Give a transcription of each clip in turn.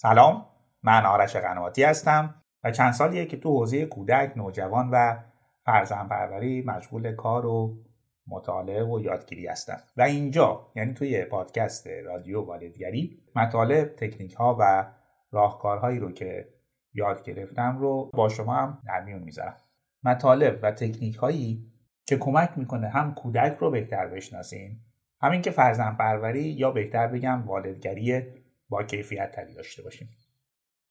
سلام من آرش قنواتی هستم و چند سالیه که تو حوزه کودک نوجوان و فرزند پروری مشغول کار و مطالعه و یادگیری هستم. و اینجا یعنی توی پادکست رادیو والدگری مطالب تکنیک ها و راهکارهایی رو که یاد گرفتم رو با شما هم در میون می‌ذارم. مطالب و تکنیک هایی که کمک می‌کنه هم کودک رو بهتر بشناسیم همین که فرزند پروری یا بهتر بگم والدگری با کیفیت تری داشته باشیم.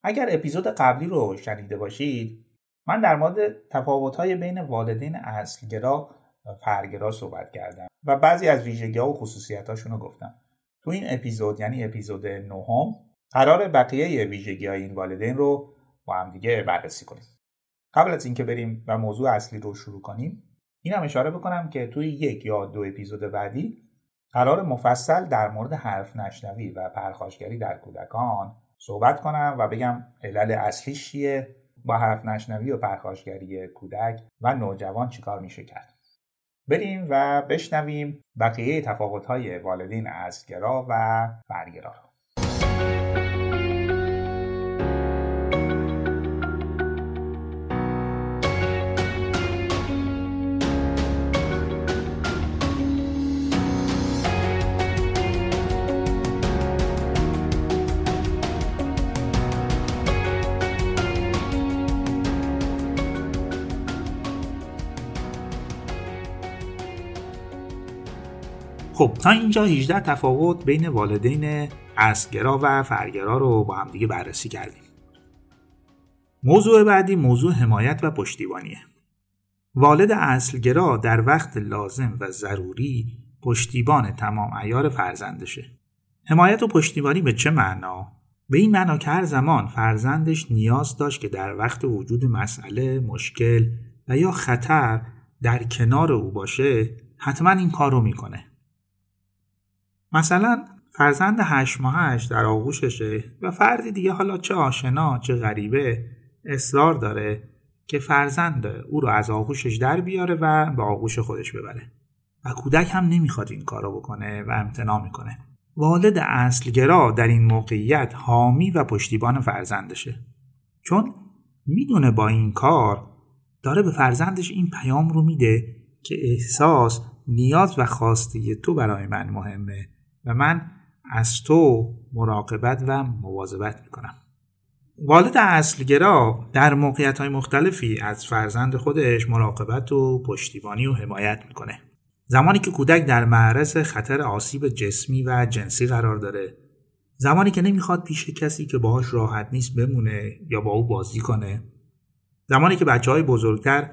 اگر اپیزود قبلی رو شنیده باشید من در مورد تفاوت‌های بین والدین اصلگرا و فرگرا صحبت کردم و بعضی از ویژگی ها و خصوصیتاشون رو گفتم. تو این اپیزود یعنی اپیزود نهم قرار بقیه ویژگی های این والدین رو با هم دیگه بررسی کنیم. قبل از اینکه بریم و موضوع اصلی رو شروع کنیم اینم اشاره بکنم که توی یک یا دو اپیزود بعدی قرار مفصل در مورد حرف نشنوی و پرخاشگری در کودکان صحبت کنم و بگم علل اصلیش چیه با حرف نشنوی و پرخاشگری کودک و نوجوان چیکار میشه کرد. بریم و بشنویم بقیه تفاوت‌های والدین اصلگرا و برگرا خب تا اینجا 18 تفاوت بین والدین اصلگرا و فرگرا رو با هم دیگه بررسی کردیم. موضوع بعدی موضوع حمایت و پشتیبانیه. والد اصلگرا در وقت لازم و ضروری پشتیبان تمام ایار فرزندشه. حمایت و پشتیبانی به چه معنا؟ به این معنا که هر زمان فرزندش نیاز داشت که در وقت وجود مسئله، مشکل و یا خطر در کنار او باشه حتما این کار رو می‌کنه. مثلا فرزند هشت ماهش در آغوششه و فردی دیگه حالا چه آشنا چه غریبه اصرار داره که فرزند او رو از آغوشش در بیاره و به آغوش خودش ببره. و کودک هم نمی‌خواد این کارو بکنه و امتناع می‌کنه. والد اصلگرا در این موقعیت حامی و پشتیبان فرزندشه. چون می‌دونه با این کار داره به فرزندش این پیام رو میده که احساس نیاز و خواسته تو برای من مهمه. و من از تو مراقبت و مواظبت می‌کنم. والد اصلگرا در موقعیت های مختلفی از فرزند خودش مراقبت و پشتیبانی و حمایت می‌کنه. زمانی که کودک در معرض خطر آسیب جسمی و جنسی قرار داره. زمانی که نمی‌خواد پیش کسی که باهاش راحت نیست بمونه یا با او بازی کنه. زمانی که بچه های بزرگتر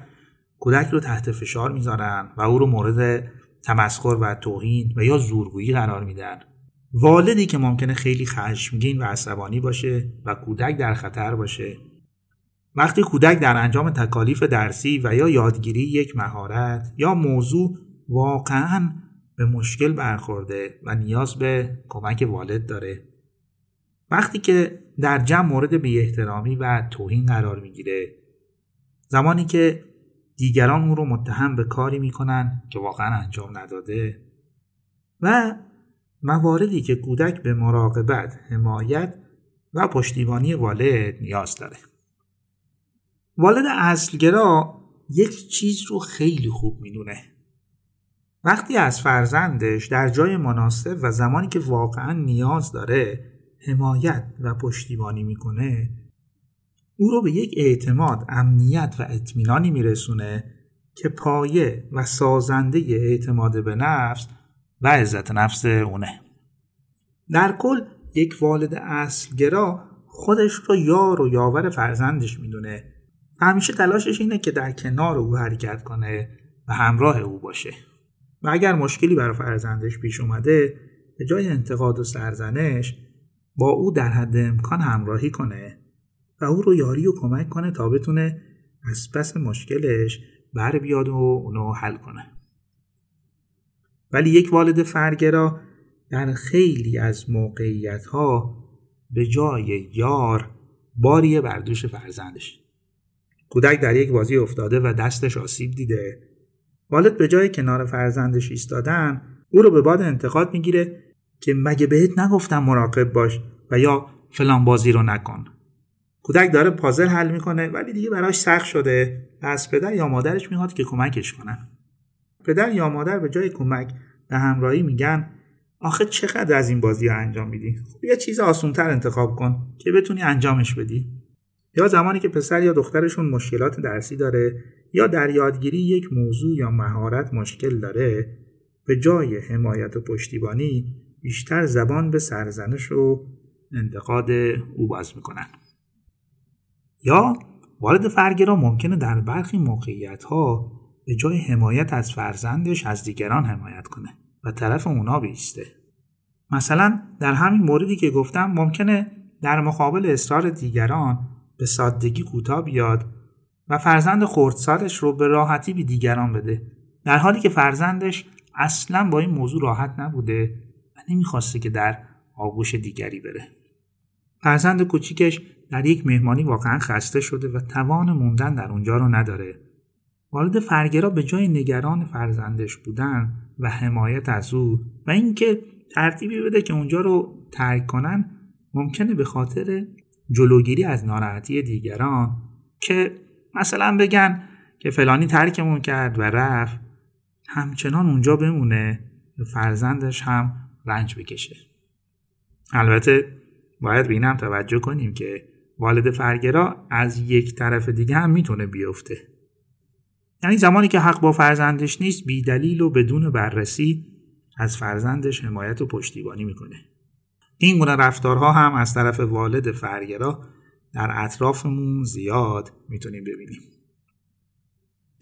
کودک رو تحت فشار می‌ذارن و او رو مورد تمسخر و توهین و یا زورگویی قرار میدن. والدی که ممکنه خیلی خشمگین و عصبانی باشه و کودک در خطر باشه. وقتی کودک در انجام تکالیف درسی و یا یادگیری یک مهارت یا موضوع واقعا به مشکل برخورده و نیاز به کمک والد داره. وقتی که در جمع مورد بی احترامی و توهین قرار می‌گیره زمانی که دیگران او رو متهم به کاری می‌کنن که واقعا انجام نداده و مواردی که کودک به مراقبت، حمایت و پشتیبانی والد نیاز داره. والد اصلگرا یک چیز رو خیلی خوب می‌دونه. وقتی از فرزندش در جای مناسب و زمانی که واقعا نیاز داره حمایت و پشتیبانی می‌کنه او رو به یک اعتماد امنیت و اطمینانی میرسونه که پایه و سازنده اعتماد به نفس و عزت نفس اونه. در کل یک والد اصلگرا خودش رو یار و یاور فرزندش می‌دونه. و همیشه تلاشش اینه که در کنار او حرکت کنه و همراه او باشه. و اگر مشکلی برای فرزندش پیش اومده به جای انتقاد و سرزنش با او در حد امکان همراهی کنه. و او رو یاری و کمک کنه تا بتونه از پس مشکلش بر بیاد و اونو حل کنه. ولی یک والد فرگرا در خیلی از موقعیت ها به جای یار باری بردوش فرزندش. کودک در یک بازی افتاده و دستش آسیب دیده. والد به جای کنار فرزندش ایستادن او رو به باد انتقاد می‌گیره که مگه بهت نگفتم مراقب باش و یا فلان بازی رو نکن. کودک داره پازل حل می‌کنه ولی دیگه براش سخت شده. از پدر یا مادرش می‌خواد که کمکش کنن. پدر یا مادر به جای کمک به همراهی میگن آخه چقدر از این بازی ها انجام میدی؟ خب یه چیز آسونتر انتخاب کن که بتونی انجامش بدی. یا زمانی که پسر یا دخترشون مشکلات درسی داره یا در یادگیری یک موضوع یا مهارت مشکل داره به جای حمایت و پشتیبانی بیشتر زبان به سرزنش و انتقاد او باز می‌کنن. یا والد فرگرا ممکنه در برخی موقعیت ها به جای حمایت از فرزندش از دیگران حمایت کنه و طرف اونا بیسته. مثلا در همین موردی که گفتم ممکنه در مقابل اصرار دیگران به سادگی کوتاه بیاد و فرزند خردسالش رو به راحتی به دیگران بده. در حالی که فرزندش اصلا با این موضوع راحت نبوده و نمی‌خواسته که در آغوش دیگری بره. فرزند کوچیکش در یک مهمانی واقعا خسته شده و توان موندن در اونجا رو نداره. والد فرگرا به جای نگران فرزندش بودن و حمایت از او و اینکه ترتیبی بده که اونجا رو ترک کنن ممکنه به خاطر جلوگیری از ناراحتی دیگران که مثلا بگن که فلانی ترکمون کرد و رفت همچنان اونجا بمونه و فرزندش هم رنج بکشه. البته باید به هم توجه کنیم که والد فرگرا از یک طرف دیگه هم می‌تونه بیفته. یعنی زمانی که حق با فرزندش نیست بی دلیل و بدون بررسی از فرزندش حمایت و پشتیبانی می‌کنه. این گونه رفتارها هم از طرف والد فرگرا در اطرافمون زیاد می‌تونیم ببینیم.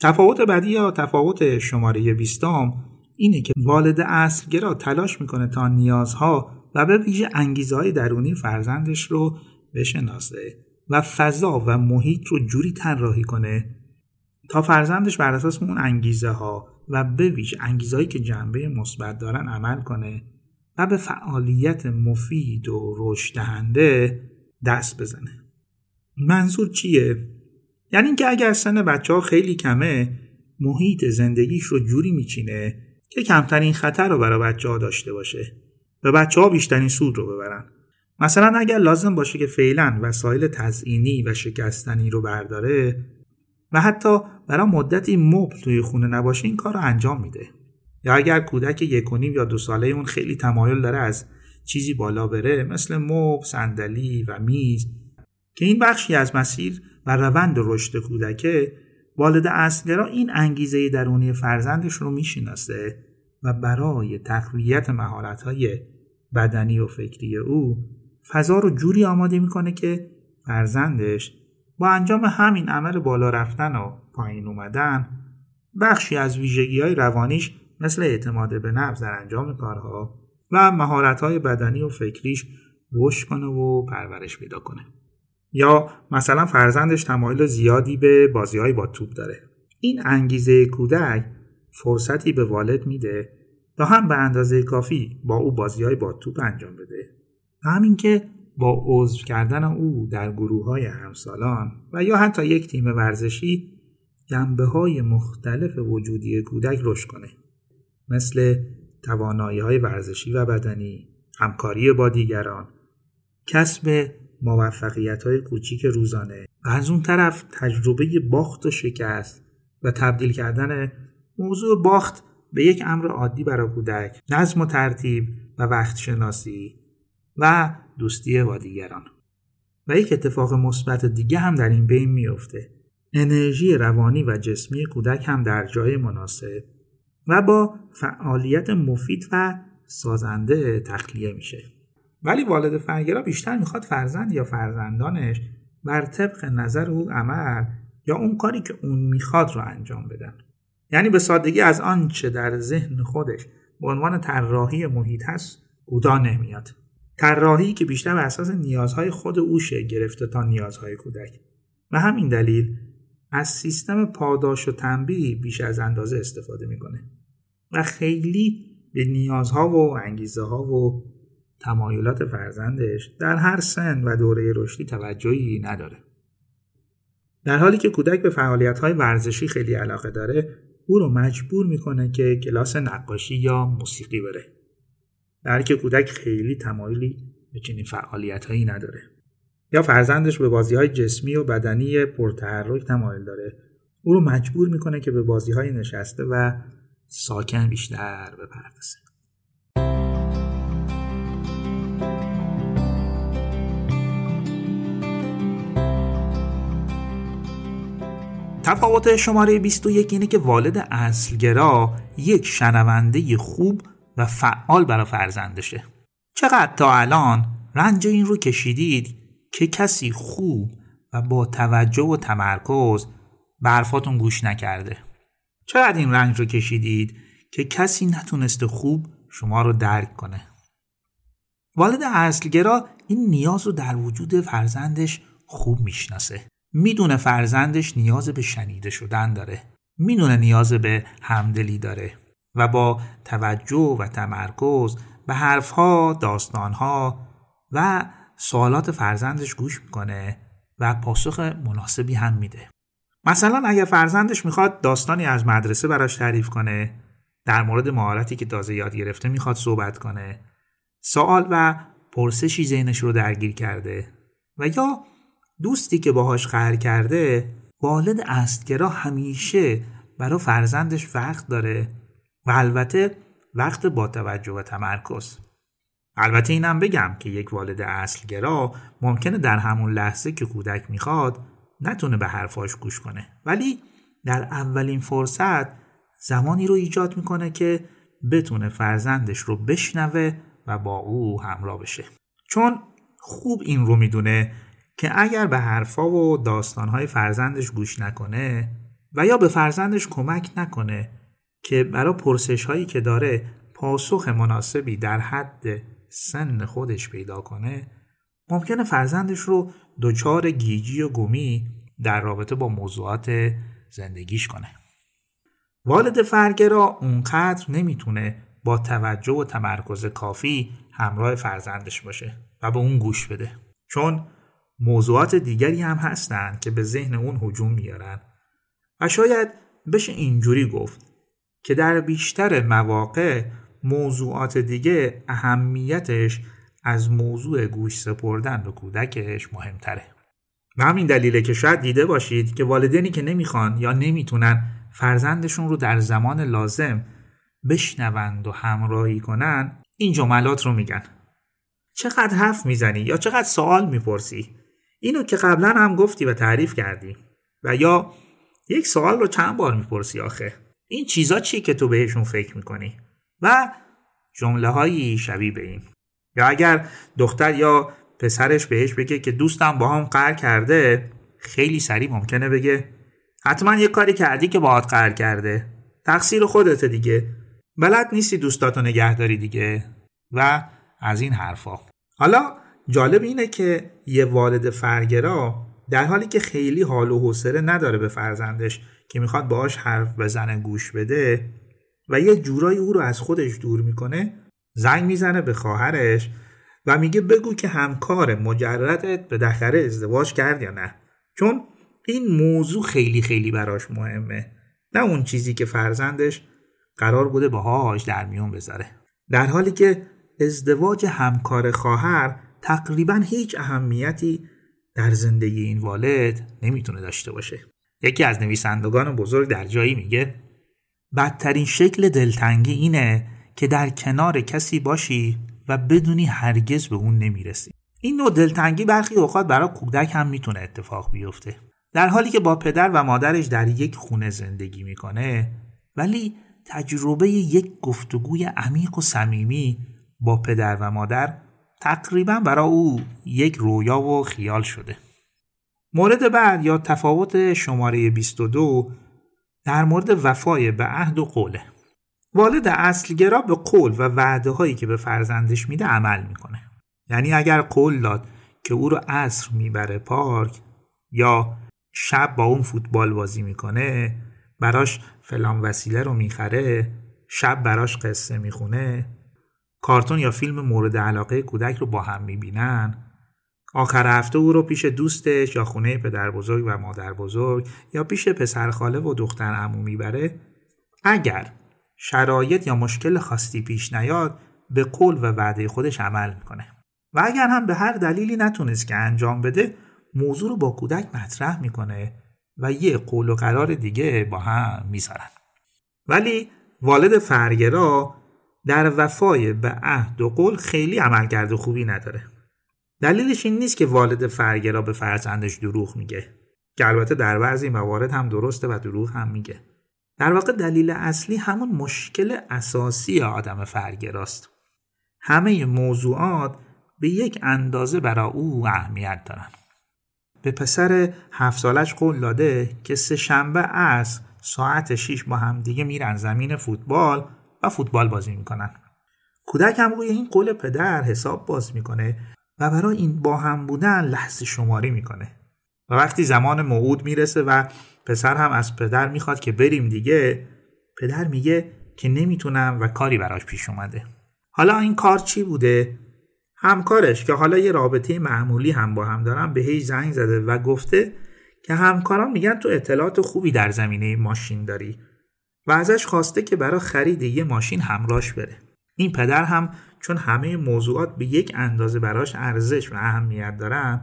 تفاوت بعدی یا تفاوت شماره بیستم اینه که والد اصلگرا تلاش می‌کنه تا نیازها و به ویژه انگیزه های درونی فرزندش رو بشناسه و فضا و محیط رو جوری طراحی کنه تا فرزندش بر اساس اون انگیزه ها و به ویژه انگیزه که جنبه مثبت دارن عمل کنه و به فعالیت مفید و رشد دهنده دست بزنه. منظور چیه؟ یعنی اینکه اگر سن بچه ها خیلی کمه محیط زندگیش رو جوری میچینه که کمترین خطر رو برای بچه ها داشته باشه و بچه ها بیشترین سود رو ببرن. مثلا اگر لازم باشه که فعلا وسایل تزئینی و شکستنی رو برداره و حتی برای مدتی مبل توی خونه نباشه این کار رو انجام میده. یا اگر کودک یک و نیم یا دو ساله اون خیلی تمایل داره از چیزی بالا بره مثل مبل، صندلی و میز که این بخشی از مسیر و روند رشد کودکه والد اصلگرا این انگیزه درونی فرزندش رو می‌شناسه و برای تقویت مهارت‌های بدنی و فکری او فضا رو جوری آماده می‌کنه که فرزندش با انجام همین عمل بالا رفتن و پایین اومدن بخشی از ویژگی های روانیش مثل اعتماد به نفس در انجام کارها و مهارت های بدنی و فکریش رشد کنه و پرورش پیدا کنه. یا مثلا فرزندش تمایل زیادی به بازی های با توپ داره. این انگیزه کودک فرصتی به والد میده تا هم به اندازه کافی با او بازی های با توپ انجام بده. و همین که با عضو کردن او در گروه های همسالان و یا حتی یک تیم ورزشی جنبه های مختلف وجودی کودک رشد کنه. مثل توانایی های ورزشی و بدنی همکاری با دیگران کسب موفقیت های کوچیک روزانه و از اون طرف تجربه باخت و شکست و تبدیل کردن موضوع باخت به یک امر عادی برای کودک نظم و ترتیب و وقت شناسی و دوستی با دیگران. و یک اتفاق مثبت دیگه هم در این بین میفته انرژی روانی و جسمی کودک هم در جای مناسب و با فعالیت مفید و سازنده تخلیه میشه. ولی والد فرگرا بیشتر می‌خواد فرزند یا فرزندانش بر طبق نظر او عمل یا اون کاری که اون می‌خواد رو انجام بدن. یعنی به سادگی از آنچه در ذهن خودش به عنوان طراحی محیط هست کوتاه نمیاد. طراحی که بیشتر بر اساس نیازهای خود او گرفته تا نیازهای کودک. و همین دلیل از سیستم پاداش و تنبیه بیش از اندازه استفاده می‌کنه. و خیلی به نیازها و انگیزه ها و تمایلات فرزندش در هر سن و دوره رشدی توجهی نداره. در حالی که کودک به فعالیت های ورزشی خیلی علاقه داره او رو مجبور می‌کنه که کلاس نقاشی یا موسیقی بره. در که کودک خیلی تمایلی به چنین فعالیت هایی نداره. یا فرزندش به بازی های جسمی و بدنی پرتحرک تمایل داره. او رو مجبور می‌کنه که به بازی های نشسته و ساکن بیشتر بپردازه. تفاوت شماره 21 اینه که والد اصلگرا یک شنونده خوب و فعال برای فرزندشه. چقدر تا الان رنج این رو کشیدید که کسی خوب و با توجه و تمرکز به حرفاتون گوش نکرده. چقدر این رنج رو کشیدید که کسی نتونسته خوب شما رو درک کنه. والد اصلگرا این نیاز رو در وجود فرزندش خوب می‌شناسه. می‌دونه فرزندش نیاز به شنیده شدن داره. می‌دونه نیاز به همدلی داره. و با توجه و تمرکز به حرفها، داستانها و سوالات فرزندش گوش می‌کنه و پاسخ مناسبی هم میده. مثلا اگر فرزندش می‌خواد داستانی از مدرسه براش تعریف کنه در مورد مهارتی که تازه یاد گرفته می‌خواد صحبت کنه سوال و پرسشی ذهنش رو درگیر کرده و یا دوستی که باهاش قهر کرده والد استگرا همیشه برای فرزندش وقت داره و البته وقت با توجه و تمرکز. البته اینم بگم که یک والد اصلگرا ممکنه در همون لحظه که کودک می‌خواد نتونه به حرفاش گوش کنه. ولی در اولین فرصت زمانی رو ایجاد می‌کنه که بتونه فرزندش رو بشنوه و با او همراه بشه. چون خوب این رو می‌دونه که اگر به حرفا و داستانهای فرزندش گوش نکنه و یا به فرزندش کمک نکنه که برای پرسش هایی که داره پاسخ مناسبی در حد سن خودش پیدا کنه ممکنه فرزندش رو دچار گیجی و گمی در رابطه با موضوعات زندگیش کنه. والد فرگرا اونقدر نمی‌تونه با توجه و تمرکز کافی همراه فرزندش باشه و به اون گوش بده. چون موضوعات دیگری هم هستند که به ذهن اون هجوم میارن و شاید بشه اینجوری گفت که در بیشتر مواقع موضوعات دیگه اهمیتش از موضوع گوش سپردن به کودکش مهمتره. و همین دلیله که شاید دیده باشید که والدینی که نمی‌خوان یا نمی‌تونن فرزندشون رو در زمان لازم بشنوند و همراهی کنن این جملات رو میگن. چقدر حرف می‌زنی یا چقدر سوال می‌پرسی؟ اینو که قبلا هم گفتی و تعریف کردی. و یا یک سوال رو چند بار می‌پرسی آخه؟ این چیزا چی که تو بهشون فکر می‌کنی؟ و جمله هایی شبیه به این. یا اگر دختر یا پسرش بهش بگه که دوستم با هم قهر کرده خیلی سریع ممکنه بگه حتما یه کاری کردی که باهات قهر کرده. تقصیر خودته دیگه. بلد نیستی دوستاتو نگهداری دیگه. و از این حرفا. حالا جالب اینه که یه والد فرگرا در حالی که خیلی حال و حوصله نداره به فرزندش که می‌خواد باهاش حرف بزنه گوش بده و یه جورایی او رو از خودش دور می‌کنه زنگ می‌زنه به خواهرش و میگه بگو که همکار مجردت به دختره ازدواج کرد یا نه. چون این موضوع خیلی خیلی براش مهمه. نه اون چیزی که فرزندش قرار بوده باهاش در میون بذاره. در حالی که ازدواج همکار خواهر تقریبا هیچ اهمیتی در زندگی این والد نمی‌تونه داشته باشه. یکی از نویسندگان بزرگ در جایی میگه بدترین شکل دلتنگی اینه که در کنار کسی باشی و بدونی هرگز به اون نمی‌رسی. این نوع دلتنگی برخی اوقات برای کودک هم می‌تونه اتفاق بیفته. در حالی که با پدر و مادرش در یک خونه زندگی می‌کنه ولی تجربه یک گفتگوی عمیق و صمیمی با پدر و مادر تقریبا برای او یک رویا و خیال شده. مورد بعد یا تفاوت شماره 22 در مورد وفای به عهد و قوله. والد اصلگرا به قول و وعده هایی که به فرزندش میده عمل می‌کنه. یعنی اگر قول داد که او رو عصر می‌بره پارک یا شب با اون فوتبال بازی می‌کنه براش فلان وسیله رو می‌خره شب براش قصه می‌خونه کارتون یا فیلم مورد علاقه کودک رو با هم می‌بینن آخر هفته او رو پیش دوستش یا خونه پدر بزرگ و مادر بزرگ یا پیش پسر خاله و دختر عمو می‌بره اگر شرایط یا مشکل خاصی پیش نیاد به قول و وعده خودش عمل می‌کنه. و اگر هم به هر دلیلی نتونست که انجام بده موضوع رو با کودک مطرح می‌کنه و یه قول و قرار دیگه با هم می‌ذارن. ولی والد فرگرا در وفای به عهد و قول خیلی عملکرد خوبی نداره. دلیلش این نیست که والد فرگرا به فرزندش دروغ میگه. که البته در بعضی موارد هم درسته و دروغ هم میگه. در واقع دلیل اصلی همون مشکل اساسی آدم فرگراست همه موضوعات به یک اندازه برای او اهمیت دارن. به پسر هفت سالش قول داده که سه شنبه از ساعت 6 با هم دیگه میرن زمین فوتبال و فوتبال بازی می‌کنن. کودک هم روی این قول پدر حساب باز می‌کنه و برای این با هم بودن لحظه شماری می‌کنه. و وقتی زمان موعود می‌رسه و پسر هم از پدر می‌خواد که بریم دیگه پدر میگه که نمی‌تونم و کاری براش پیش اومده. حالا این کار چی بوده؟ همکارش که حالا یه رابطه معمولی هم با هم دارن هیچ زنگ زده و گفته که همکاران میگن تو اطلاعات خوبی در زمینه ماشین داری و ازش خواسته که برای خرید یه ماشین همراش بره. این پدر هم چون همه موضوعات به یک اندازه براش ارزش و اهمیت دارن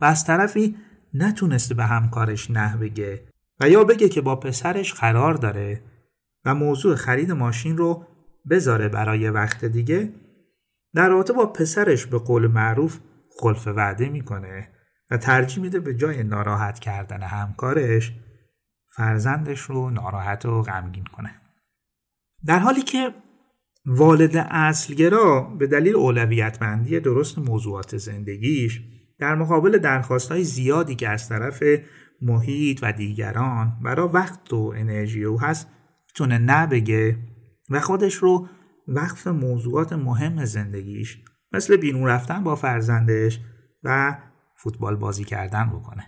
و از طرفی نتونسته به همکارش نه بگه و یا بگه که با پسرش قرار داره و موضوع خرید ماشین رو بذاره برای وقت دیگه در رابطه با پسرش به قول معروف خلف وعده می‌کنه و ترجیح میده به جای ناراحت کردن همکارش فرزندش رو ناراحت و غمگین کنه. در حالی که والد اصلگرا به دلیل اولویت بندی درست موضوعات زندگیش در مقابل درخواست های زیادی که از طرف محیط و دیگران برای وقت و انرژی او هست می‌تونه نبگه و خودش رو وقف موضوعات مهم زندگیش مثل بیرون رفتن با فرزندش و فوتبال بازی کردن بکنه.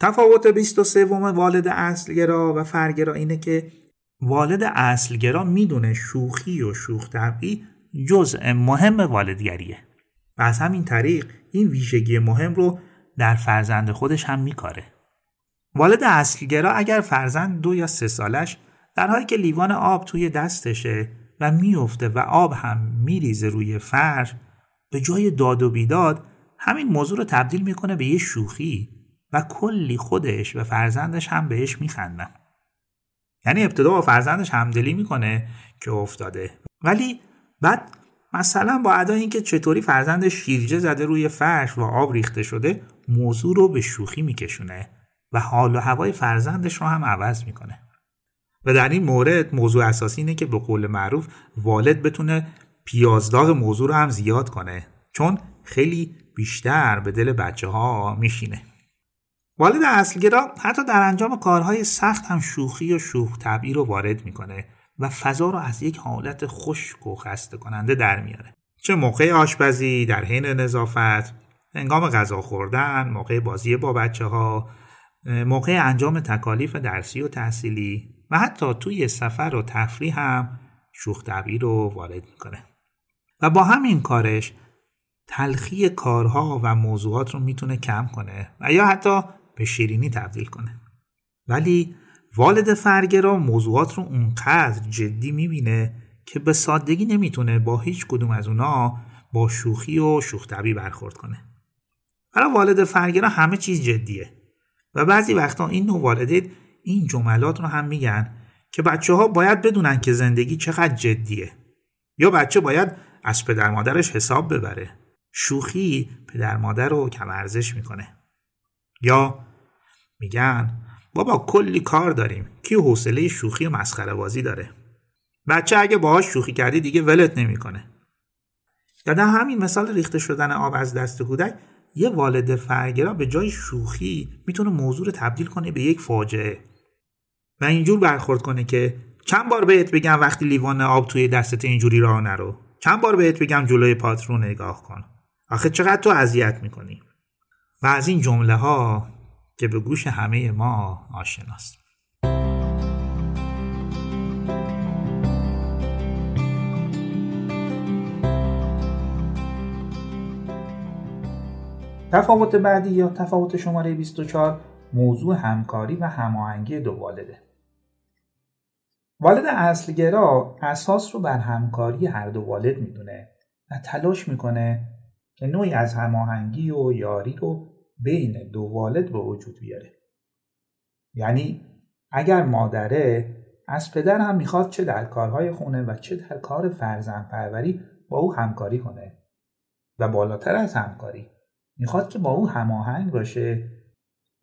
تفاوت 23 والد اصلگرا و فرگرا اینه که والد اصلگرا می‌دونه شوخی و شوخ طبعی جزء مهم والدگریه. و از همین طریق این ویژگی مهم رو در فرزند خودش هم میکاره. والد اصلگرا اگر فرزند دو یا سه سالش در حالی که لیوان آب توی دستشه و میفته و آب هم میریزه روی فرش به جای داد و بیداد همین موضوع رو تبدیل می‌کنه به یه شوخی و کلی خودش و فرزندش هم بهش میخندن. یعنی ابتدا با فرزندش همدلی می‌کنه که افتاده. ولی بعد مثلا با ادای اینکه چطوری فرزندش شیرجه زده روی فرش و آب ریخته شده موضوع رو به شوخی میکشونه و حال و هوای فرزندش رو هم عوض می‌کنه. و در این مورد موضوع اساسی اینه که به قول معروف والد بتونه پیازداغ موضوع رو هم زیاد کنه چون خیلی بیشتر به دل بچه ها میشینه. والد اصلگرا حتی در انجام کارهای سخت هم شوخی و شوخ طبعی رو وارد می‌کنه و فضا رو از یک حالت خشک و خسته کننده در میاره. چه موقع آشپزی در حین نظافت هنگام غذا خوردن موقع بازی با بچه ها موقع انجام تکالیف درسی و تحصیلی و حتی توی سفر و تفریح هم شوخ رو وارد می‌کنه. و با همین کارش تلخی کارها و موضوعات رو می‌تونه کم کنه و یا حتی به شیرینی تبدیل کنه. ولی والد فرگرا موضوعات رو اونقدر جدی می‌بینه که به سادگی نمی‌تونه با هیچ کدوم از اونا با شوخی و شوختبی برخورد کنه. برای والد فرگرا همه چیز جدیه. و بعضی وقتا این نوع والدین این جملات رو هم میگن که بچه ها باید بدونن که زندگی چقدر جدیه. یا بچه باید از پدر مادرش حساب ببره. شوخی پدر مادر رو کم ارزش می‌کنه. یا میگن بابا کلی کار داریم. کی حوصله شوخی و مسخره بازی داره؟ بچه اگه باهاش شوخی کردی دیگه ولت نمی‌کنه. یا همین مثال ریخته شدن آب از دست کودک یه والد فرگرا به جای شوخی می‌تونه موضوع رو تبدیل کنه به یک فاجعه. و اینجور برخورد کنه که چند بار بهت بگم وقتی لیوان آب توی دستت اینجوری راه نرو. چند بار بهت بگم جلوی پات رو نگاه کن. آخه چقدر تو اذیت می‌کنی. و از این جمله ها که به گوش همه ما آشناست. تفاوت بعدی یا تفاوت شماره 24 موضوع همکاری و هماهنگی دو والده. والد اصلگرا اساس رو بر همکاری هر دو والد می‌دونه و تلاش می‌کنه که نوعی از هماهنگی و یاری رو بین دو والد به وجود بیاره. یعنی اگر مادره از پدر هم می‌خواد چه در کارهای خونه و چه در کار فرزند پروری با او همکاری کنه و بالاتر از همکاری. می‌خواد که با او هماهنگ باشه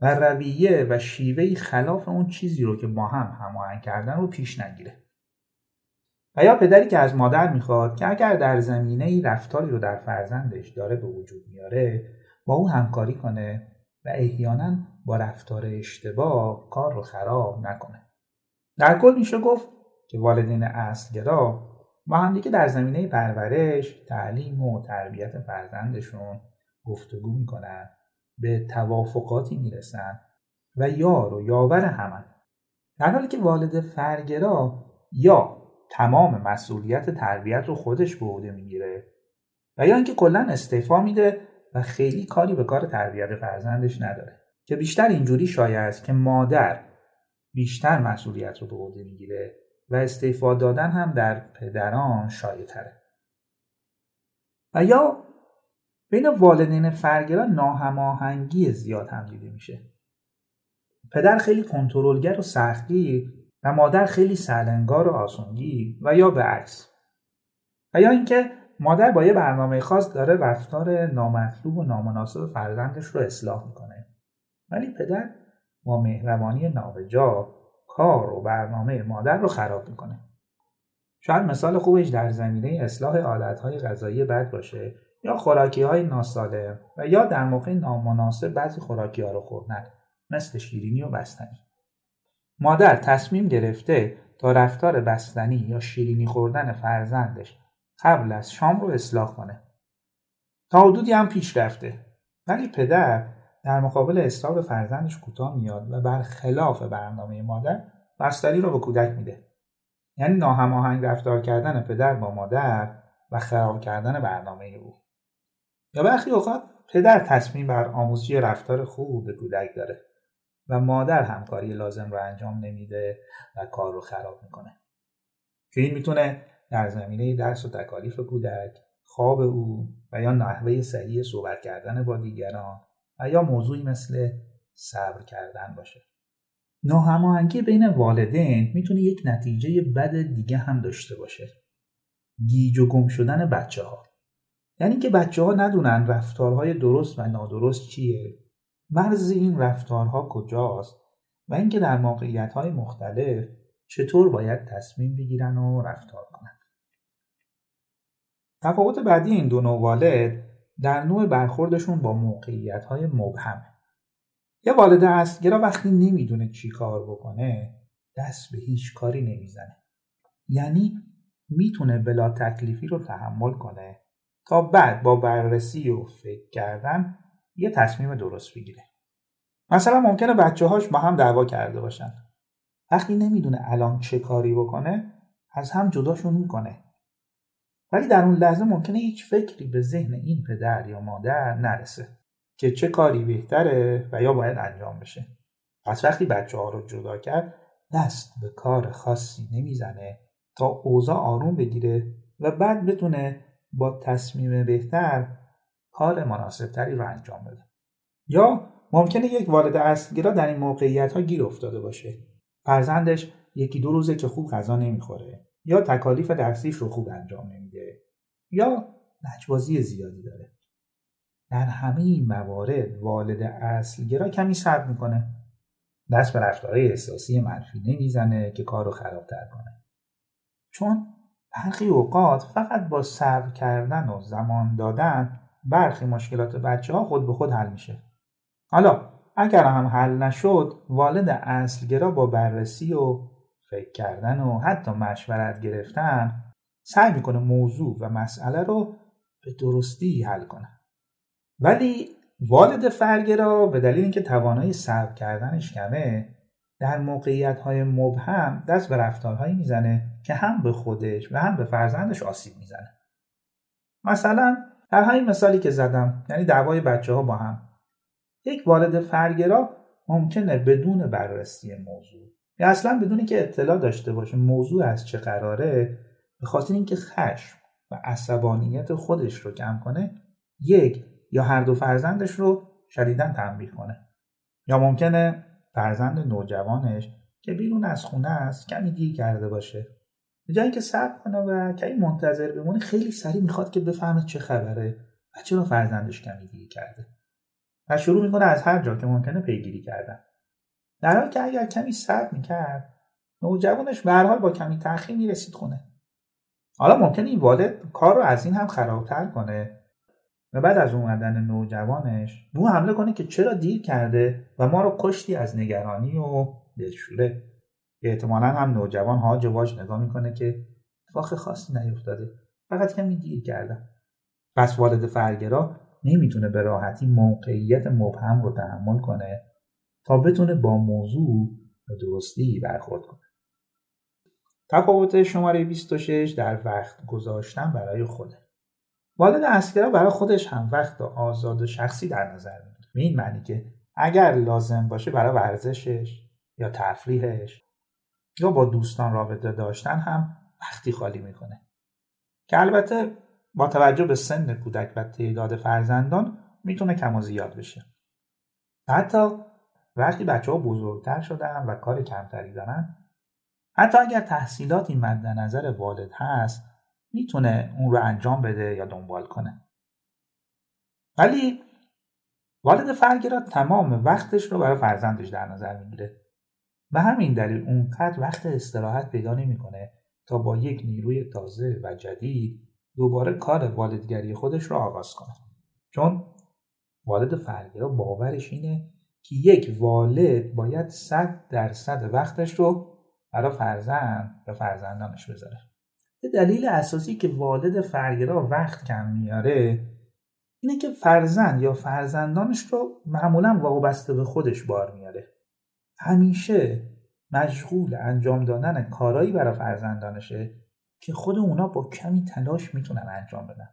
و رویه و شیوهی خلاف اون چیزی رو که با هم هماهنگ کردن رو پیش نگیره. و یا پدری که از مادر می‌خواد که اگر در زمینه ای رفتاری رو در فرزندش داره به وجود میاره با او همکاری کنه و احیانا با رفتار اشتباه کار رو خراب نکنه. در کل میشه گفت که والدین اصلگرا با همدیگه در زمینه پرورش تعلیم و تربیت فرزندشون گفتگو می‌کنن به توافقاتی می‌رسن و یار و یاور همن. در حالی که والد فرگرا یا تمام مسئولیت تربیت رو خودش به عهده می‌گیره و یا اینکه کلا استعفا میده و خیلی کاری به کار تربیت فرزندش نداره. که بیشتر اینجوری شایع است که مادر بیشتر مسئولیت رو به عهده می‌گیره و استعفا دادن هم در پدران شایع تره. و یا بین والدین فرگرا ناهماهنگی زیاد هم دیده میشه. پدر خیلی کنترلگر و سختگیر و مادر خیلی سرلنگار و آسونگیر و یا به عکس. و یا اینکه مادر با یه برنامه خاص داره رفتار نامطلوب و نامناسب فرزندش رو اصلاح می‌کنه. ولی پدر با مهربانی نابجا کار و برنامه مادر رو خراب می‌کنه. شاید مثال خوبش در زمینه اصلاح عادتهای غذایی بد باشه یا خوراکی های ناسالم و یا در موقع نامناسب بعضی خوراکی ها رو خوردن مثل شیرینی و بستنی. مادر تصمیم گرفته تا رفتار بستنی یا شیرینی خوردن فرزندش قبل از شام رو اصلاح کنه. تا حدودی هم پیش رفته. ولی پدر در مقابل اصلاح فرزندش کوتاه میاد و برخلاف برنامه مادر بستری رو به کودک میده. یعنی ناهماهنگ رفتار کردن پدر با مادر و خراب کردن برنامه او. یا برخی اوقات پدر تصمیم بر آموزشی رفتار خوب به کودک داره و مادر همکاری لازم رو انجام نمیده و کار رو خراب می‌کنه. که این می‌تونه در زمینه درس و تکالیف کودک خواب او و یا نحوه صحیح صحبت کردن با دیگران و یا موضوعی مثل صبر کردن باشه. ناهماهنگی بین والدین می‌تونه یک نتیجه بد دیگه هم داشته باشه. گیج و گم شدن بچه ها یعنی که بچه ها ندونن رفتارهای درست و نادرست چیه. مرز این رفتارها کجاست و اینکه در موقعیت های مختلف چطور باید تصمیم بگیرن و رفتار کنن. تفاوت بعدی این دو نوع والد در نوع برخوردشون با موقعیت های مبهمه. یه والد اصلگرا وقتی نمی‌دونه چی کار بکنه دست به هیچ کاری نمی‌زنه. یعنی می‌تونه بلا تکلیفی رو تحمل کنه تا بعد با بررسی و فکر کردن یه تصمیم درست بگیره. مثلا ممکنه بچه هاش با هم دعوا کرده باشن. وقتی نمی‌دونه الان چه کاری بکنه از هم جداشون می‌کنه. ولی در اون لحظه ممکنه هیچ فکری به ذهن این پدر یا مادر نرسه که چه کاری بهتره و یا باید انجام بشه. پس وقتی بچه ها رو جدا کرد دست به کار خاصی نمی‌زنه تا اوضاع آروم بگیره و بعد بتونه با تصمیم بهتر کار مناسبتری رو انجام بده. یا ممکنه یک والد اصلگرا در این موقعیت ها گیر افتاده باشه. فرزندش یکی دو روزه که خوب غذا نمی‌خوره یا تکالیف درسیش رو خوب انجام نمیده. یا لجبازی زیادی داره. در همه این موارد والد اصلگرا کمی صبر می‌کنه. دست به رفتارهای احساسی منفی نمی‌زنه که کار رو خرابتر کنه. چون برخی اوقات فقط با صبر کردن و زمان دادن برخی مشکلات بچه ها خود به خود حل میشه. حالا اگر هم حل نشد والد اصلگرا با بررسی و فکر کردن و حتی مشورت گرفتن سعی می‌کنه موضوع و مسئله رو به درستی حل کنه. ولی والد فرگرا به دلیل اینکه توانایی صبر کردنش کمه در موقعیت های مبهم دست به رفتارهایی می‌زنه که هم به خودش و هم به فرزندش آسیب می‌زنه. مثلا در همین مثالی که زدم یعنی دعوای بچه ها با هم. یک والد فرگرا ممکنه بدون بررسی موضوع یا اصلا بدونی که اطلاع داشته باشه موضوع از چه قراره به خاطر اینکه خشم و عصبانیت خودش رو کم کنه یک یا هر دو فرزندش رو شدیدا تنبیه کنه. یا ممکنه فرزند نوجوانش که بیرون از خونه است کمی دیر کرده باشه. به جایی که صبر کنه و کمی منتظر بمونه خیلی سریع می‌خواد که بفهمه چه خبره و چرا فرزندش کمی دیر کرده. و شروع می‌کنه از هر جا که ممکنه پیگیری کردن. در حالی که اگر کمی صبر می‌کرد نوجوانش به با کمی تاخیر می‌رسید خونه. حالا ممکنه این والد کار رو از این هم خرابتر کنه. و بعد از اومدن نوجوانش رو حمله کنه که چرا دیر کرده و ما رو کشتی از نگرانی و دلشوره. که احتمالا هم نوجوان هاج واج نگاه می‌کنه که اتفاق خاصی نیفتاده. فقط کمی دیر کردم پس والد فرگرا نمی‌تونه به راحتی موقعیت مبهم رو تحمل کنه تا بتونه با موضوع به درستی برخورد کنه. تفاوت شماره 26 در وقت گذاشتن برای خوده والد اسکرا برای خودش هم وقت آزاد و شخصی در نظر می‌گیره. به این معنی که اگر لازم باشه برای ورزشش یا تفریحش یا با دوستان رابطه داشتن هم وقتی خالی می‌کنه. که البته با توجه به سن کودک و تعداد فرزندان می‌تونه کم و زیاد بشه. حتی وقتی بچه ها بزرگتر شدن و کار کمتری دارن حتی اگر تحصیلاتی مد نظر والد هست می‌تونه اون رو انجام بده یا دنبال کنه. ولی والد فرگرا تمام وقتش رو برای فرزندش در نظر می‌گیره. به همین دلیل اونقدر وقت استراحت پیدا نمی‌کنه تا با یک نیروی تازه و جدید دوباره کار والدگری خودش رو آغاز کنه. چون والد فرگرا باورش اینه که یک والد باید صد درصد وقتش رو برای فرزند و فرزندانش بذاره. دلیل اساسی که والد فرگرا وقت کم میاره اینه که فرزند یا فرزندانش رو معمولا وابسته به خودش بار میاره. همیشه مشغول انجام دادن کارایی برای فرزندانشه که خود اونا با کمی تلاش می‌تونن انجام بدن.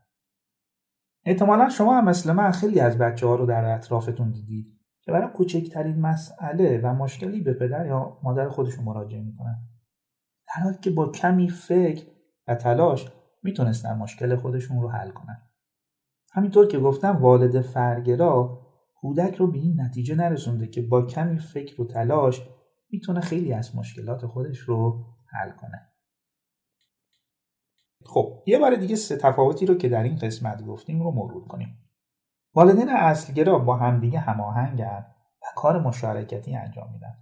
احتمالا شما هم مثل من خیلی از بچه ها رو در اطرافتون دیدید. که برای کوچکترین مسئله و مشکلی به پدر یا مادر خودشون مراجعه می‌کنن. در حالی که با کمی فکر و تلاش می‌تونستن مشکل خودشون رو حل کنن. همینطور که گفتم والد فرگرا کودک رو به این نتیجه نرسونده که با کمی فکر و تلاش می‌تونه خیلی از مشکلات خودش رو حل کنه. خب یه بار دیگه سه تفاوتی رو که در این قسمت گفتیم رو مرور کنیم. والدین اصلگرا با همدیگه هماهنگن و کار مشارکتی انجام میدن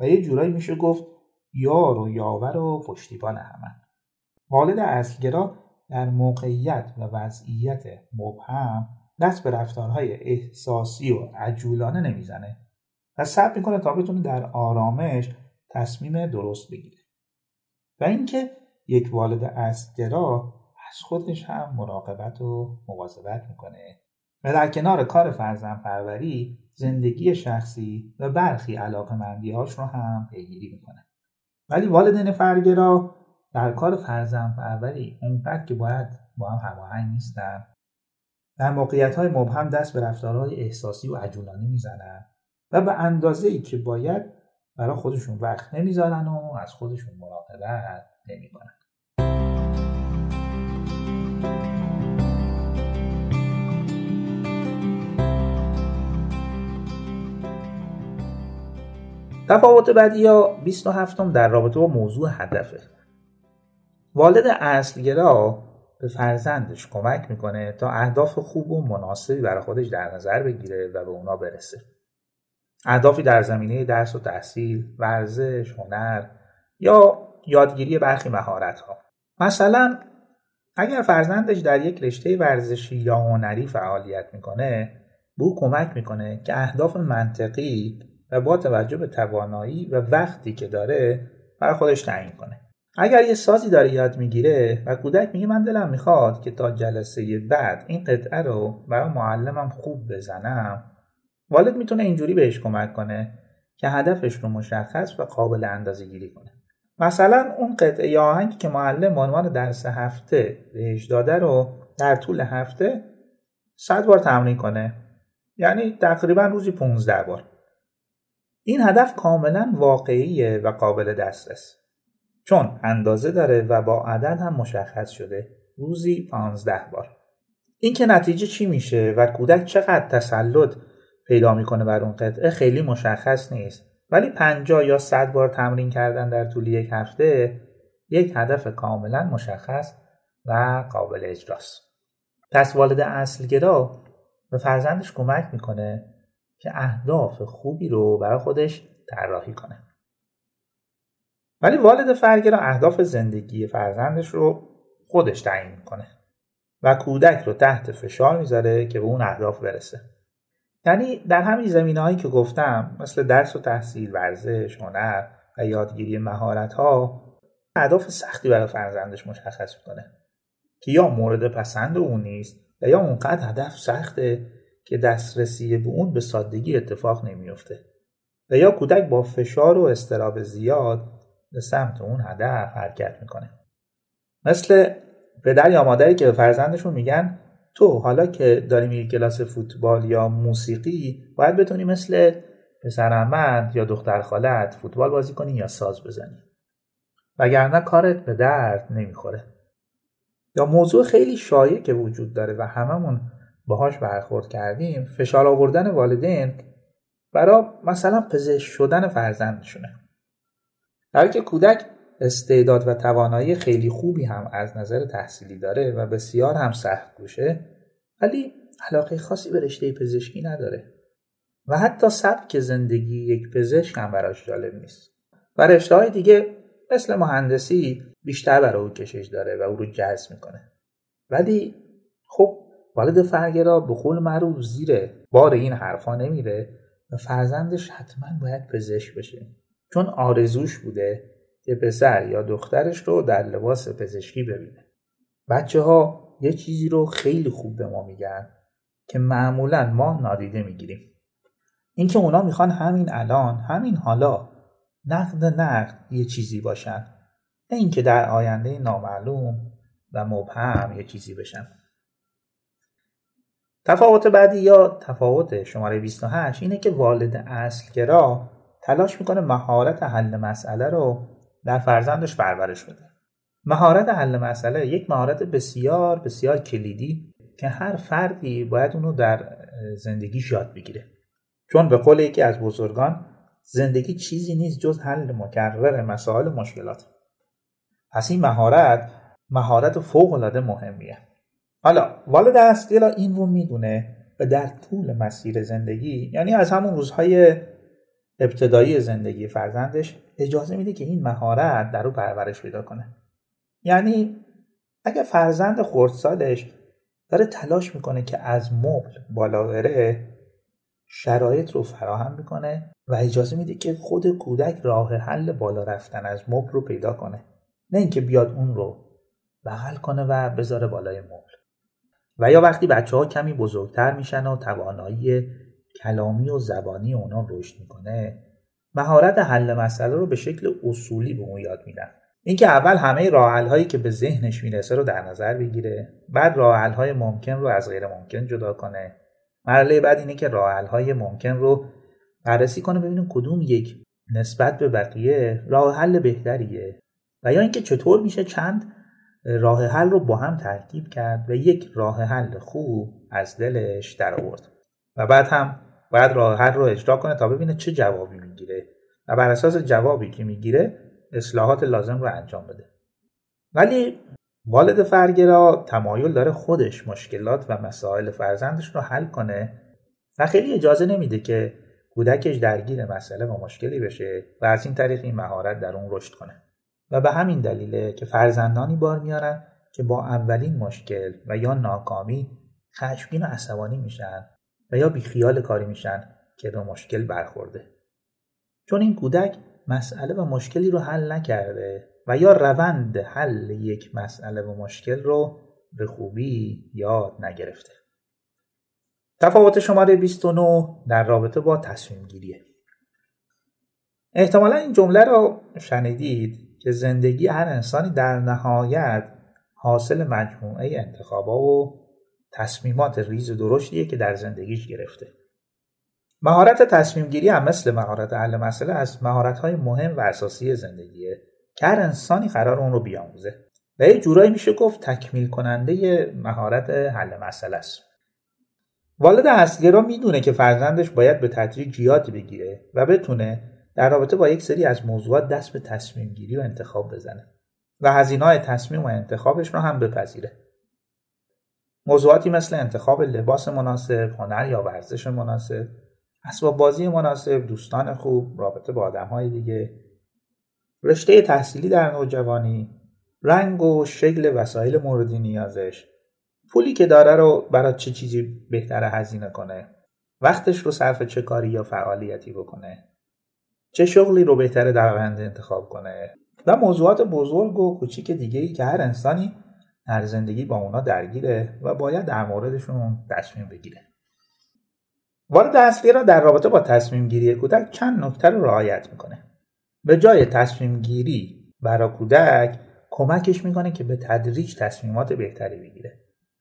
و یه جورایی میشه گفت یار و یاور و پشتیبان همن. والد اصلگرا در موقعیت و وضعیت مبهم دست به رفتارهای احساسی و عجولانه نمی‌زنه و صبر می‌کنه تا بتونه در آرامش تصمیم درست بگیره. و اینکه یک والد اصلگرا از خودش هم مراقبت و مواظبت می‌کنه. و در کنار کار فرزن پروری زندگی شخصی و برخی علاقه مندیهاش رو هم پیگیری می‌کنه. ولی والدین فرگرا در کار فرزن پروری اونقدر که باید با هم هماهنگ نیستن. در موقعیت های مبهم دست به رفتارهای احساسی و عجولانه می‌زنن و به اندازه ای که باید برای خودشون وقت نمی‌ذارن و از خودشون مراقبت نمی‌کنن. تفاوت بعدی یا 27 در رابطه با موضوع هدفه. والد اصلگرا به فرزندش کمک می‌کنه تا اهداف خوب و مناسبی برای خودش در نظر بگیره و به اونا برسه. اهدافی در زمینه درس و تحصیل، ورزش، هنر یا یادگیری برخی مهارت ها مثلا اگر فرزندش در یک رشته ورزشی یا هنری فعالیت می‌کنه به او کمک می‌کنه که اهداف منطقی و با توجه به توانایی و وقتی که داره برای خودش تعیین کنه. اگر یه سازی داره یاد می‌گیره و کودک میگه من دلم می‌خواد که تا جلسه بعد این قطعه رو برای معلمم خوب بزنم والد می‌تونه اینجوری بهش کمک کنه که هدفش رو مشخص و قابل اندازه گیری کنه. مثلا اون قطعه یا آهنگی که معلم عنوان درس هفته بهش داده رو در طول هفته صد بار تمرین کنه. یعنی تقریبا روزی 15 بار. این هدف کاملا واقعیه و قابل دسترس. چون اندازه داره و با عدد هم مشخص شده روزی پانزده بار. این که نتیجه چی میشه و کودک چقدر تسلط پیدا می‌کنه بر اون قطعه خیلی مشخص نیست. ولی پنجاه یا صد بار تمرین کردن در طول یک هفته یک هدف کاملا مشخص و قابل اجراست. پس والد اصلگرا به فرزندش کمک می‌کنه که اهداف خوبی رو برای خودش طراحی کنه. ولی والد فرگرا اهداف زندگی فرزندش رو خودش تعیین می‌کنه و کودک رو تحت فشار می‌ذاره که به اون اهداف برسه. یعنی در همین هایی که گفتم مثل درس و تحصیل ورزش هنر و یادگیری مهارت ها اهداف سختی برای فرزندش مشخص می‌کنه که یا مورد پسند اون نیست و یا اونقدر هدف سخته که دسترسی به اون به سادگی اتفاق نمیفته و یا کودک با فشار و استراب زیاد به سمت اون هدف حرکت می‌کنه. مثل پدر یا مادری که به فرزندشون میگن تو حالا که داری میری کلاس فوتبال یا موسیقی باید بتونی مثل پسر احمد یا دختر خالت فوتبال بازی کنی یا ساز بزنی. وگرنه کارت به درد نمی‌خوره. یا موضوع خیلی شایع که وجود داره و هممون باهاش برخورد کردیم فشار آوردن والدین برای مثلا پزشک شدن فرزندشونه. در که کودک استعداد و توانایی خیلی خوبی هم از نظر تحصیلی داره و بسیار هم سخت گوشه ولی علاقه خاصی به رشته پزشکی نداره. و حتی سبک زندگی یک پزشک هم براش جالب نیست. و رشته های دیگه مثل مهندسی بیشتر برای او کشش داره و او رو جذب می‌کنه. ولی خب والد فرگرا به قول معروف زیر بار این حرفا نمیره و فرزندش حتما باید پزشک بشه. چون آرزوش بوده که پسر یا دخترش رو در لباس پزشکی ببینه. بچه ها یه چیزی رو خیلی خوب به ما میگن که معمولا ما نادیده می‌گیریم. اینکه اونا می‌خوان همین الان همین حالا نقد نقد یه چیزی باشن. نه اینکه در آینده نامعلوم و مبهم یه چیزی بشن. تفاوت بعدی یا تفاوت شماره 28 اینه که والد اصلگرا تلاش می‌کنه مهارت حل مسئله رو در فرزندش پرورش بده. مهارت حل مسئله یک مهارت بسیار بسیار کلیدی که هر فردی باید اونو در زندگیش یاد بگیره. چون به قول یکی از بزرگان زندگی چیزی نیست جز حل مکرر مسائل مشکلات. پس این مهارت مهارت فوق العاده مهمیه. حالا والد اصلی این رو می‌دونه و در طول مسیر زندگی یعنی از همون روزهای ابتدایی زندگی فرزندش اجازه میده که این مهارت در او پرورش پیدا کنه. یعنی اگر فرزند خردسالش داره تلاش می‌کنه که از مبل بالا بره شرایط رو فراهم می‌کنه و اجازه میده که خود کودک راه حل بالا رفتن از مبل رو پیدا کنه. نه اینکه بیاد اون رو بغل کنه و بذاره بالای مبل. و یا وقتی بچه ها کمی بزرگتر میشن و توانایی کلامی و زبانی اونا رشد می‌کنه مهارت حل مسئله رو به شکل اصولی به اون یاد میدن. اینکه اول همه راه هایی که به ذهنش می‌رسه رو در نظر بگیره بعد راه های ممکن رو از غیر ممکن جدا کنه. مرحله بعد اینه که راه های ممکن رو بررسی کنه ببینیم کدوم یک نسبت به بقیه راه حل بهتریه و یا اینکه چطور میشه چند راه حل رو با هم ترکیب کرد و یک راه حل خوب از دلش در آورد و بعد هم باید راه حل رو اجرا کنه تا ببینه چه جوابی می‌گیره و بر اساس جوابی که می‌گیره اصلاحات لازم رو انجام بده. ولی والد فرگرا تمایل داره خودش مشکلات و مسائل فرزندش رو حل کنه و خیلی اجازه نمیده که کودکش درگیر مسئله و مشکلی بشه و از این طریق این مهارت در اون رشد کنه. و به همین دلیله که فرزندانی بار میارن که با اولین مشکل و یا ناکامی خشمگین و عصبانی میشن و یا بیخیال کاری میشن که به مشکل برخورده. چون این کودک مسئله و مشکلی رو حل نکرده و یا روند حل یک مسئله و مشکل رو به خوبی یاد نگرفته. تفاوت شماره 29 در رابطه با تصمیم گیریه احتمالا این جمله رو شنیدید که زندگی هر انسانی در نهایت حاصل مجموعه انتخابا و تصمیمات ریز و درشتیه که در زندگیش گرفته. مهارت تصمیم گیری هم مثل مهارت حل مسئله از مهارت های مهم و اساسی زندگیه که هر انسانی قرار اون رو بیاموزه. و یه جورایی میشه گفت تکمیل کننده مهارت حل مسئله است. والد اصلگرا می‌دونه که فرزندش باید به تدریج یاد بگیره و بتونه در رابطه با یک سری از موضوعات دست به تصمیم گیری و انتخاب بزنه و هزینه تصمیم و انتخابش رو هم بپذیره. موضوعاتی مثل انتخاب لباس مناسب، هنر یا ورزش مناسب، اسباب بازی مناسب، دوستان خوب، رابطه با آدم های دیگه، رشته تحصیلی در نوجوانی، رنگ و شکل وسایل مورد نیازش، پولی که داره رو برای چه چیزی بهتره هزینه کنه، وقتش رو صرف چه کاری یا فعالیتی بکنه، چه شغلی رو بهتره در آینده انتخاب کنه؟ و موضوعات بزرگ و کوچیک دیگه ای که هر انسانی در زندگی با اونا درگیره و باید در موردشون تصمیم بگیره. وارد اصلی را در رابطه با تصمیم گیری کودک چند نکته رو رعایت می‌کنه. به جای تصمیم گیری برای کودک کمکش می‌کنه که به تدریج تصمیمات بهتری بگیره.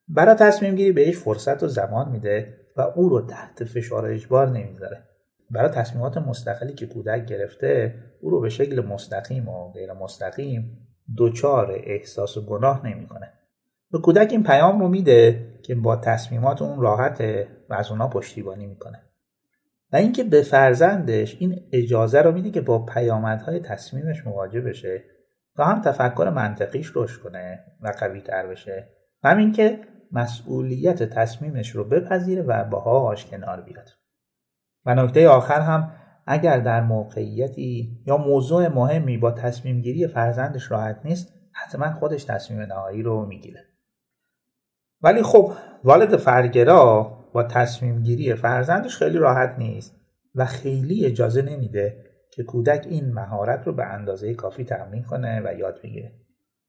برای تصمیم گیری بهش فرصت و زمان میده و او رو تحت فشار اجبار نمی‌ذاره. برای تصمیمات مستقلی که کودک گرفته او رو به شکل مستقیم و غیر مستقیم دوچار احساس و گناه نمی‌کنه. به کودک این پیام رو میده که با تصمیمات اون راحته و از اونا پشتیبانی می‌کنه. و اینکه به فرزندش این اجازه رو میده که با پیامدهای تصمیمش مواجه بشه تا هم تفکر منطقیش رشد کنه و قوی تر بشه. و همین که مسئولیت تصمیمش رو بپذیره و باهاش کنار بیاد. و نکته آخر هم اگر در موقعیتی یا موضوع مهمی با تصمیم گیری فرزندش راحت نیست حتما خودش تصمیم نهایی رو می‌گیره. ولی خب والد فرگرا با تصمیم گیری فرزندش خیلی راحت نیست و خیلی اجازه نمیده که کودک این مهارت رو به اندازه کافی تمرین کنه و یاد بگیره.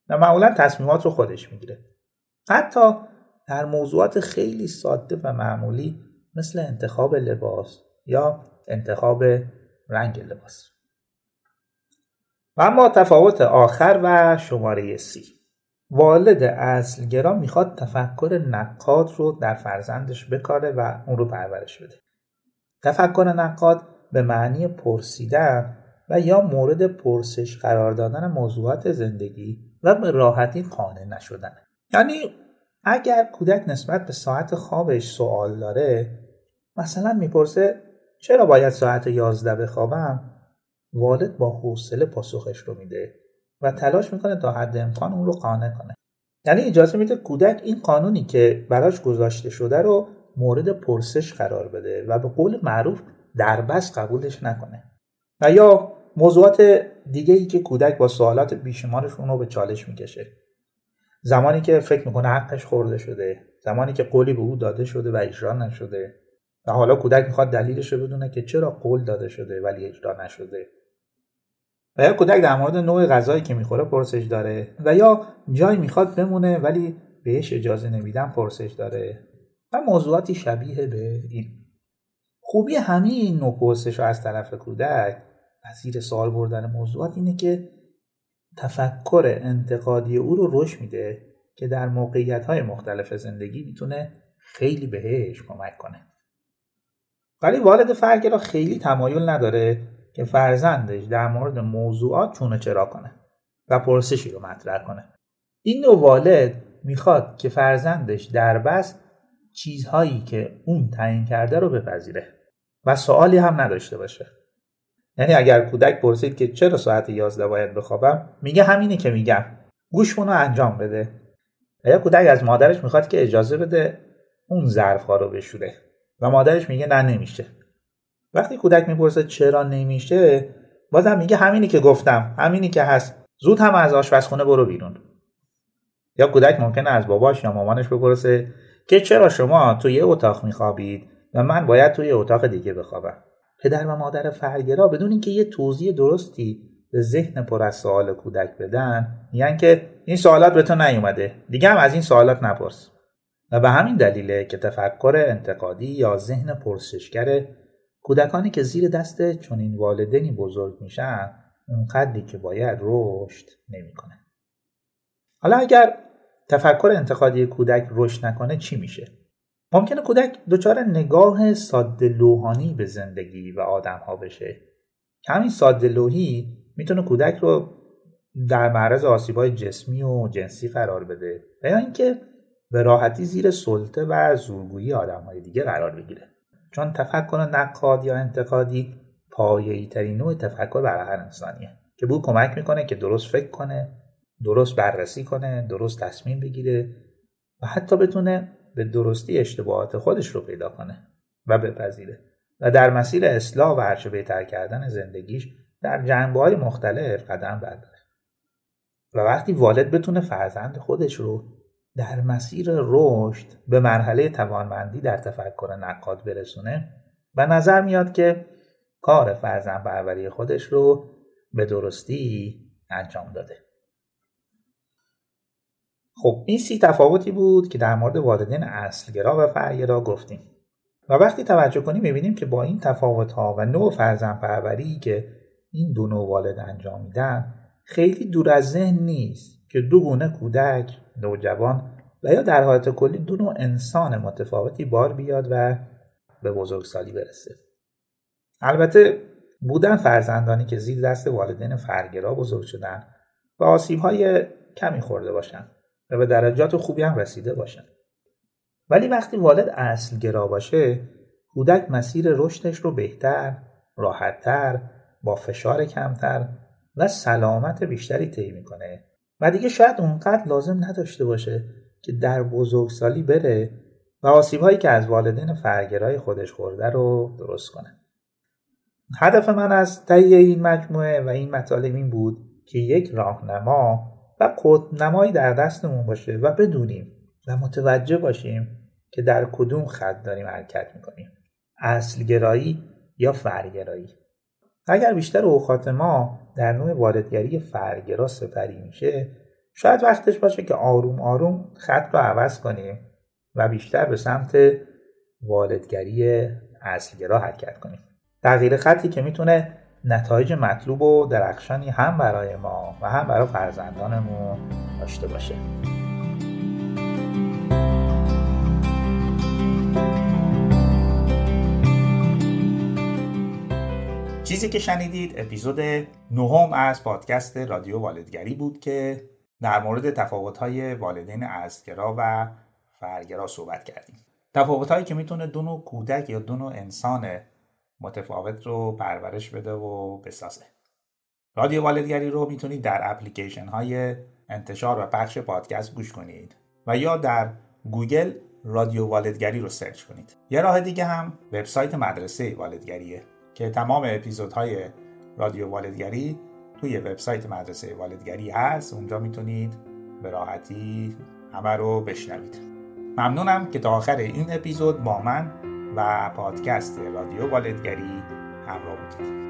و معمولا تصمیمات رو خودش می‌گیره. حتی در موضوعات خیلی ساده و معمولی مثل انتخاب لباس یا انتخاب رنگ لباس. و اما تفاوت آخر و شماره سی. والد اصلگرا می‌خواد تفکر نقاد رو در فرزندش بکاره و اون رو پرورش بده. تفکر نقاد به معنی پرسیدن و یا مورد پرسش قرار دادن موضوعات زندگی و به راحتی قانع نشدن. یعنی اگر کودک نسبت به ساعت خوابش سوال داره مثلا می‌پرسه چرا باید ساعت یازده بخوابم؟ والد با حوصله پاسخش رو میده و تلاش می‌کنه تا حد امکان اون رو قانع کنه. یعنی اجازه میده کودک این قانونی که براش گذاشته شده رو مورد پرسش قرار بده و به قول معروف دربست قبولش نکنه. و یا موضوعات دیگه ای که کودک با سوالات بیشمارش رو به چالش می‌کشه. زمانی که فکر می‌کنه حقش خورده شده زمانی که قولی به او داده شده و اجرا نشده. و حالا کودک می‌خواد دلیلش رو بدونه که چرا قول داده شده ولی اجرا نشده. و یا کودک در مورد نوع غذایی که می‌خوره پرسش داره و یا جایی می‌خواد بمونه ولی بهش اجازه نمیدن پرسش داره. و موضوعاتی شبیه به این. خوبی همه این نوع پرسش از طرف کودک از زیر سوال بردن موضوعات اینه که تفکر انتقادی او رو رشد میده که در موقعیت های مختلف زندگی می‌تونه خیلی بهش کمک کنه. ولی والد فرگرا خیلی تمایل نداره که فرزندش در مورد موضوعات چونه چرا کنه و پرسشی رو مطرح کنه. این نوع والد می‌خواد که فرزندش در بس چیزهایی که اون تعیین کرده رو بپذیره و سوالی هم نداشته باشه. یعنی اگر کودک پرسید که چرا ساعت 11 باید بخوابم میگه همینه که میگم. گوش رو انجام بده. یا کودک از مادرش می‌خواد که اجازه بده اون ظرف رو بشوره. و مادرش میگه نه نمیشه. وقتی کودک می‌پرسه چرا نمیشه بازم میگه همینی که گفتم همینی که هست. زود هم از آشپزخونه برو بیرون. یا کودک ممکنه از باباش یا مامانش بپرسه که چرا شما توی یه اتاق میخوابید و من باید توی اتاق دیگه بخوابم. پدر و مادر فرگرا بدون اینکه یه توضیح درستی به ذهن پر از سوال کودک بدن میگن که این سوالات به تو نیومده. دیگه هم از این سوالات نپرس. و به همین دلیله که تفکر انتقادی یا ذهن پرسشگر کودکانی که زیر دست چنین والدینی بزرگ میشن اون قدری که باید رشد نمی‌کنه. حالا اگر تفکر انتقادی کودک رشد نکنه چی میشه؟ ممکنه کودک دچار نگاه ساده لوحانی به زندگی و آدم ها بشه که همین ساده لوحی می‌تونه کودک رو در معرض آسیبهای جسمی و جنسی قرار بده و یا اینکه به راحتی زیر سلطه و زورگویی آدمهای دیگه قرار بگیره. چون تفکر نقاد یا انتقادی پایه‌ای ترین نوع تفکر برای هر انسانیه که بود کمک می‌کنه که درست فکر کنه درست بررسی کنه درست تصمیم بگیره و حتی بتونه به درستی اشتباهات خودش رو پیدا کنه و بپذیره و در مسیر اصلاح و هرچه بهتر کردن زندگیش در جنبه های مختلف قدم برداره. و وقتی والد بتونه فرزند خودش رو در مسیر رشد به مرحله توانمندی در تفکر نقاد برسونه و نظر میاد که کار فرزند پروری خودش رو به درستی انجام داده. خب این سی تفاوتی بود که در مورد والدین اصلگرا و فرگرا گفتیم. و وقتی توجه کنیم می‌بینیم که با این تفاوت ها و نوع فرزند پروری که این دو نوع والد انجام میدن خیلی دور از ذهن نیست. که دو گونه کودک نوجوان و یا در حالت کلی دو نوع انسان متفاوتی بار بیاد و به بزرگسالی برسه. البته بودن فرزندانی که زیر دست والدین فرگرا بزرگ شدن و آسیب های کمی خورده باشن و به درجات خوبی هم رسیده باشن. ولی وقتی والد اصلگرا باشه کودک مسیر رشدش رو بهتر راحتتر با فشار کمتر و سلامت بیشتری طی می‌کنه. و دیگه شاید اونقدر لازم نداشته باشه که در بزرگسالی بره و آسیب هایی که از والدین فرگرای خودش خورده رو درست کنه. هدف من از تهیه این مجموعه و این مطالب این بود که یک راهنما و نمایی در دستمون باشه و بدونیم و متوجه باشیم که در کدوم خط داریم حرکت می‌کنیم. اصلگرایی یا فرگرایی اگر بیشتر اوقات ما در نوع والدگری فرگرا سپری میشه شاید وقتش باشه که آروم آروم خط رو عوض کنیم و بیشتر به سمت والدگری اصلگرا حرکت کنیم. تغییر خطی که می‌تونه نتایج مطلوب و درخشانی هم برای ما و هم برای فرزندانمون داشته باشه. چیزی که شنیدید اپیزود نهم از پادکست رادیو والدگری بود که در مورد تفاوت‌های والدین اصل‌گرا و فرع‌گرا صحبت کردیم. تفاوت‌هایی که می‌تونه دو نوع کودک یا دو نوع انسان متفاوت رو پرورش بده و بسازه. رادیو والدگری رو می‌تونید در اپلیکیشن های انتشار و پخش پادکست گوش کنید و یا در گوگل رادیو والدگری رو search کنید. یه راه دیگه هم وبسایت مدرسه والدگریه. که تمام اپیزودهای رادیو والدگری توی وبسایت مدرسه والدگری هست. اونجا می‌تونید به راحتی همه رو بشنوید. ممنونم که تا آخر این اپیزود با من و پادکست رادیو والدگری همراه بودید.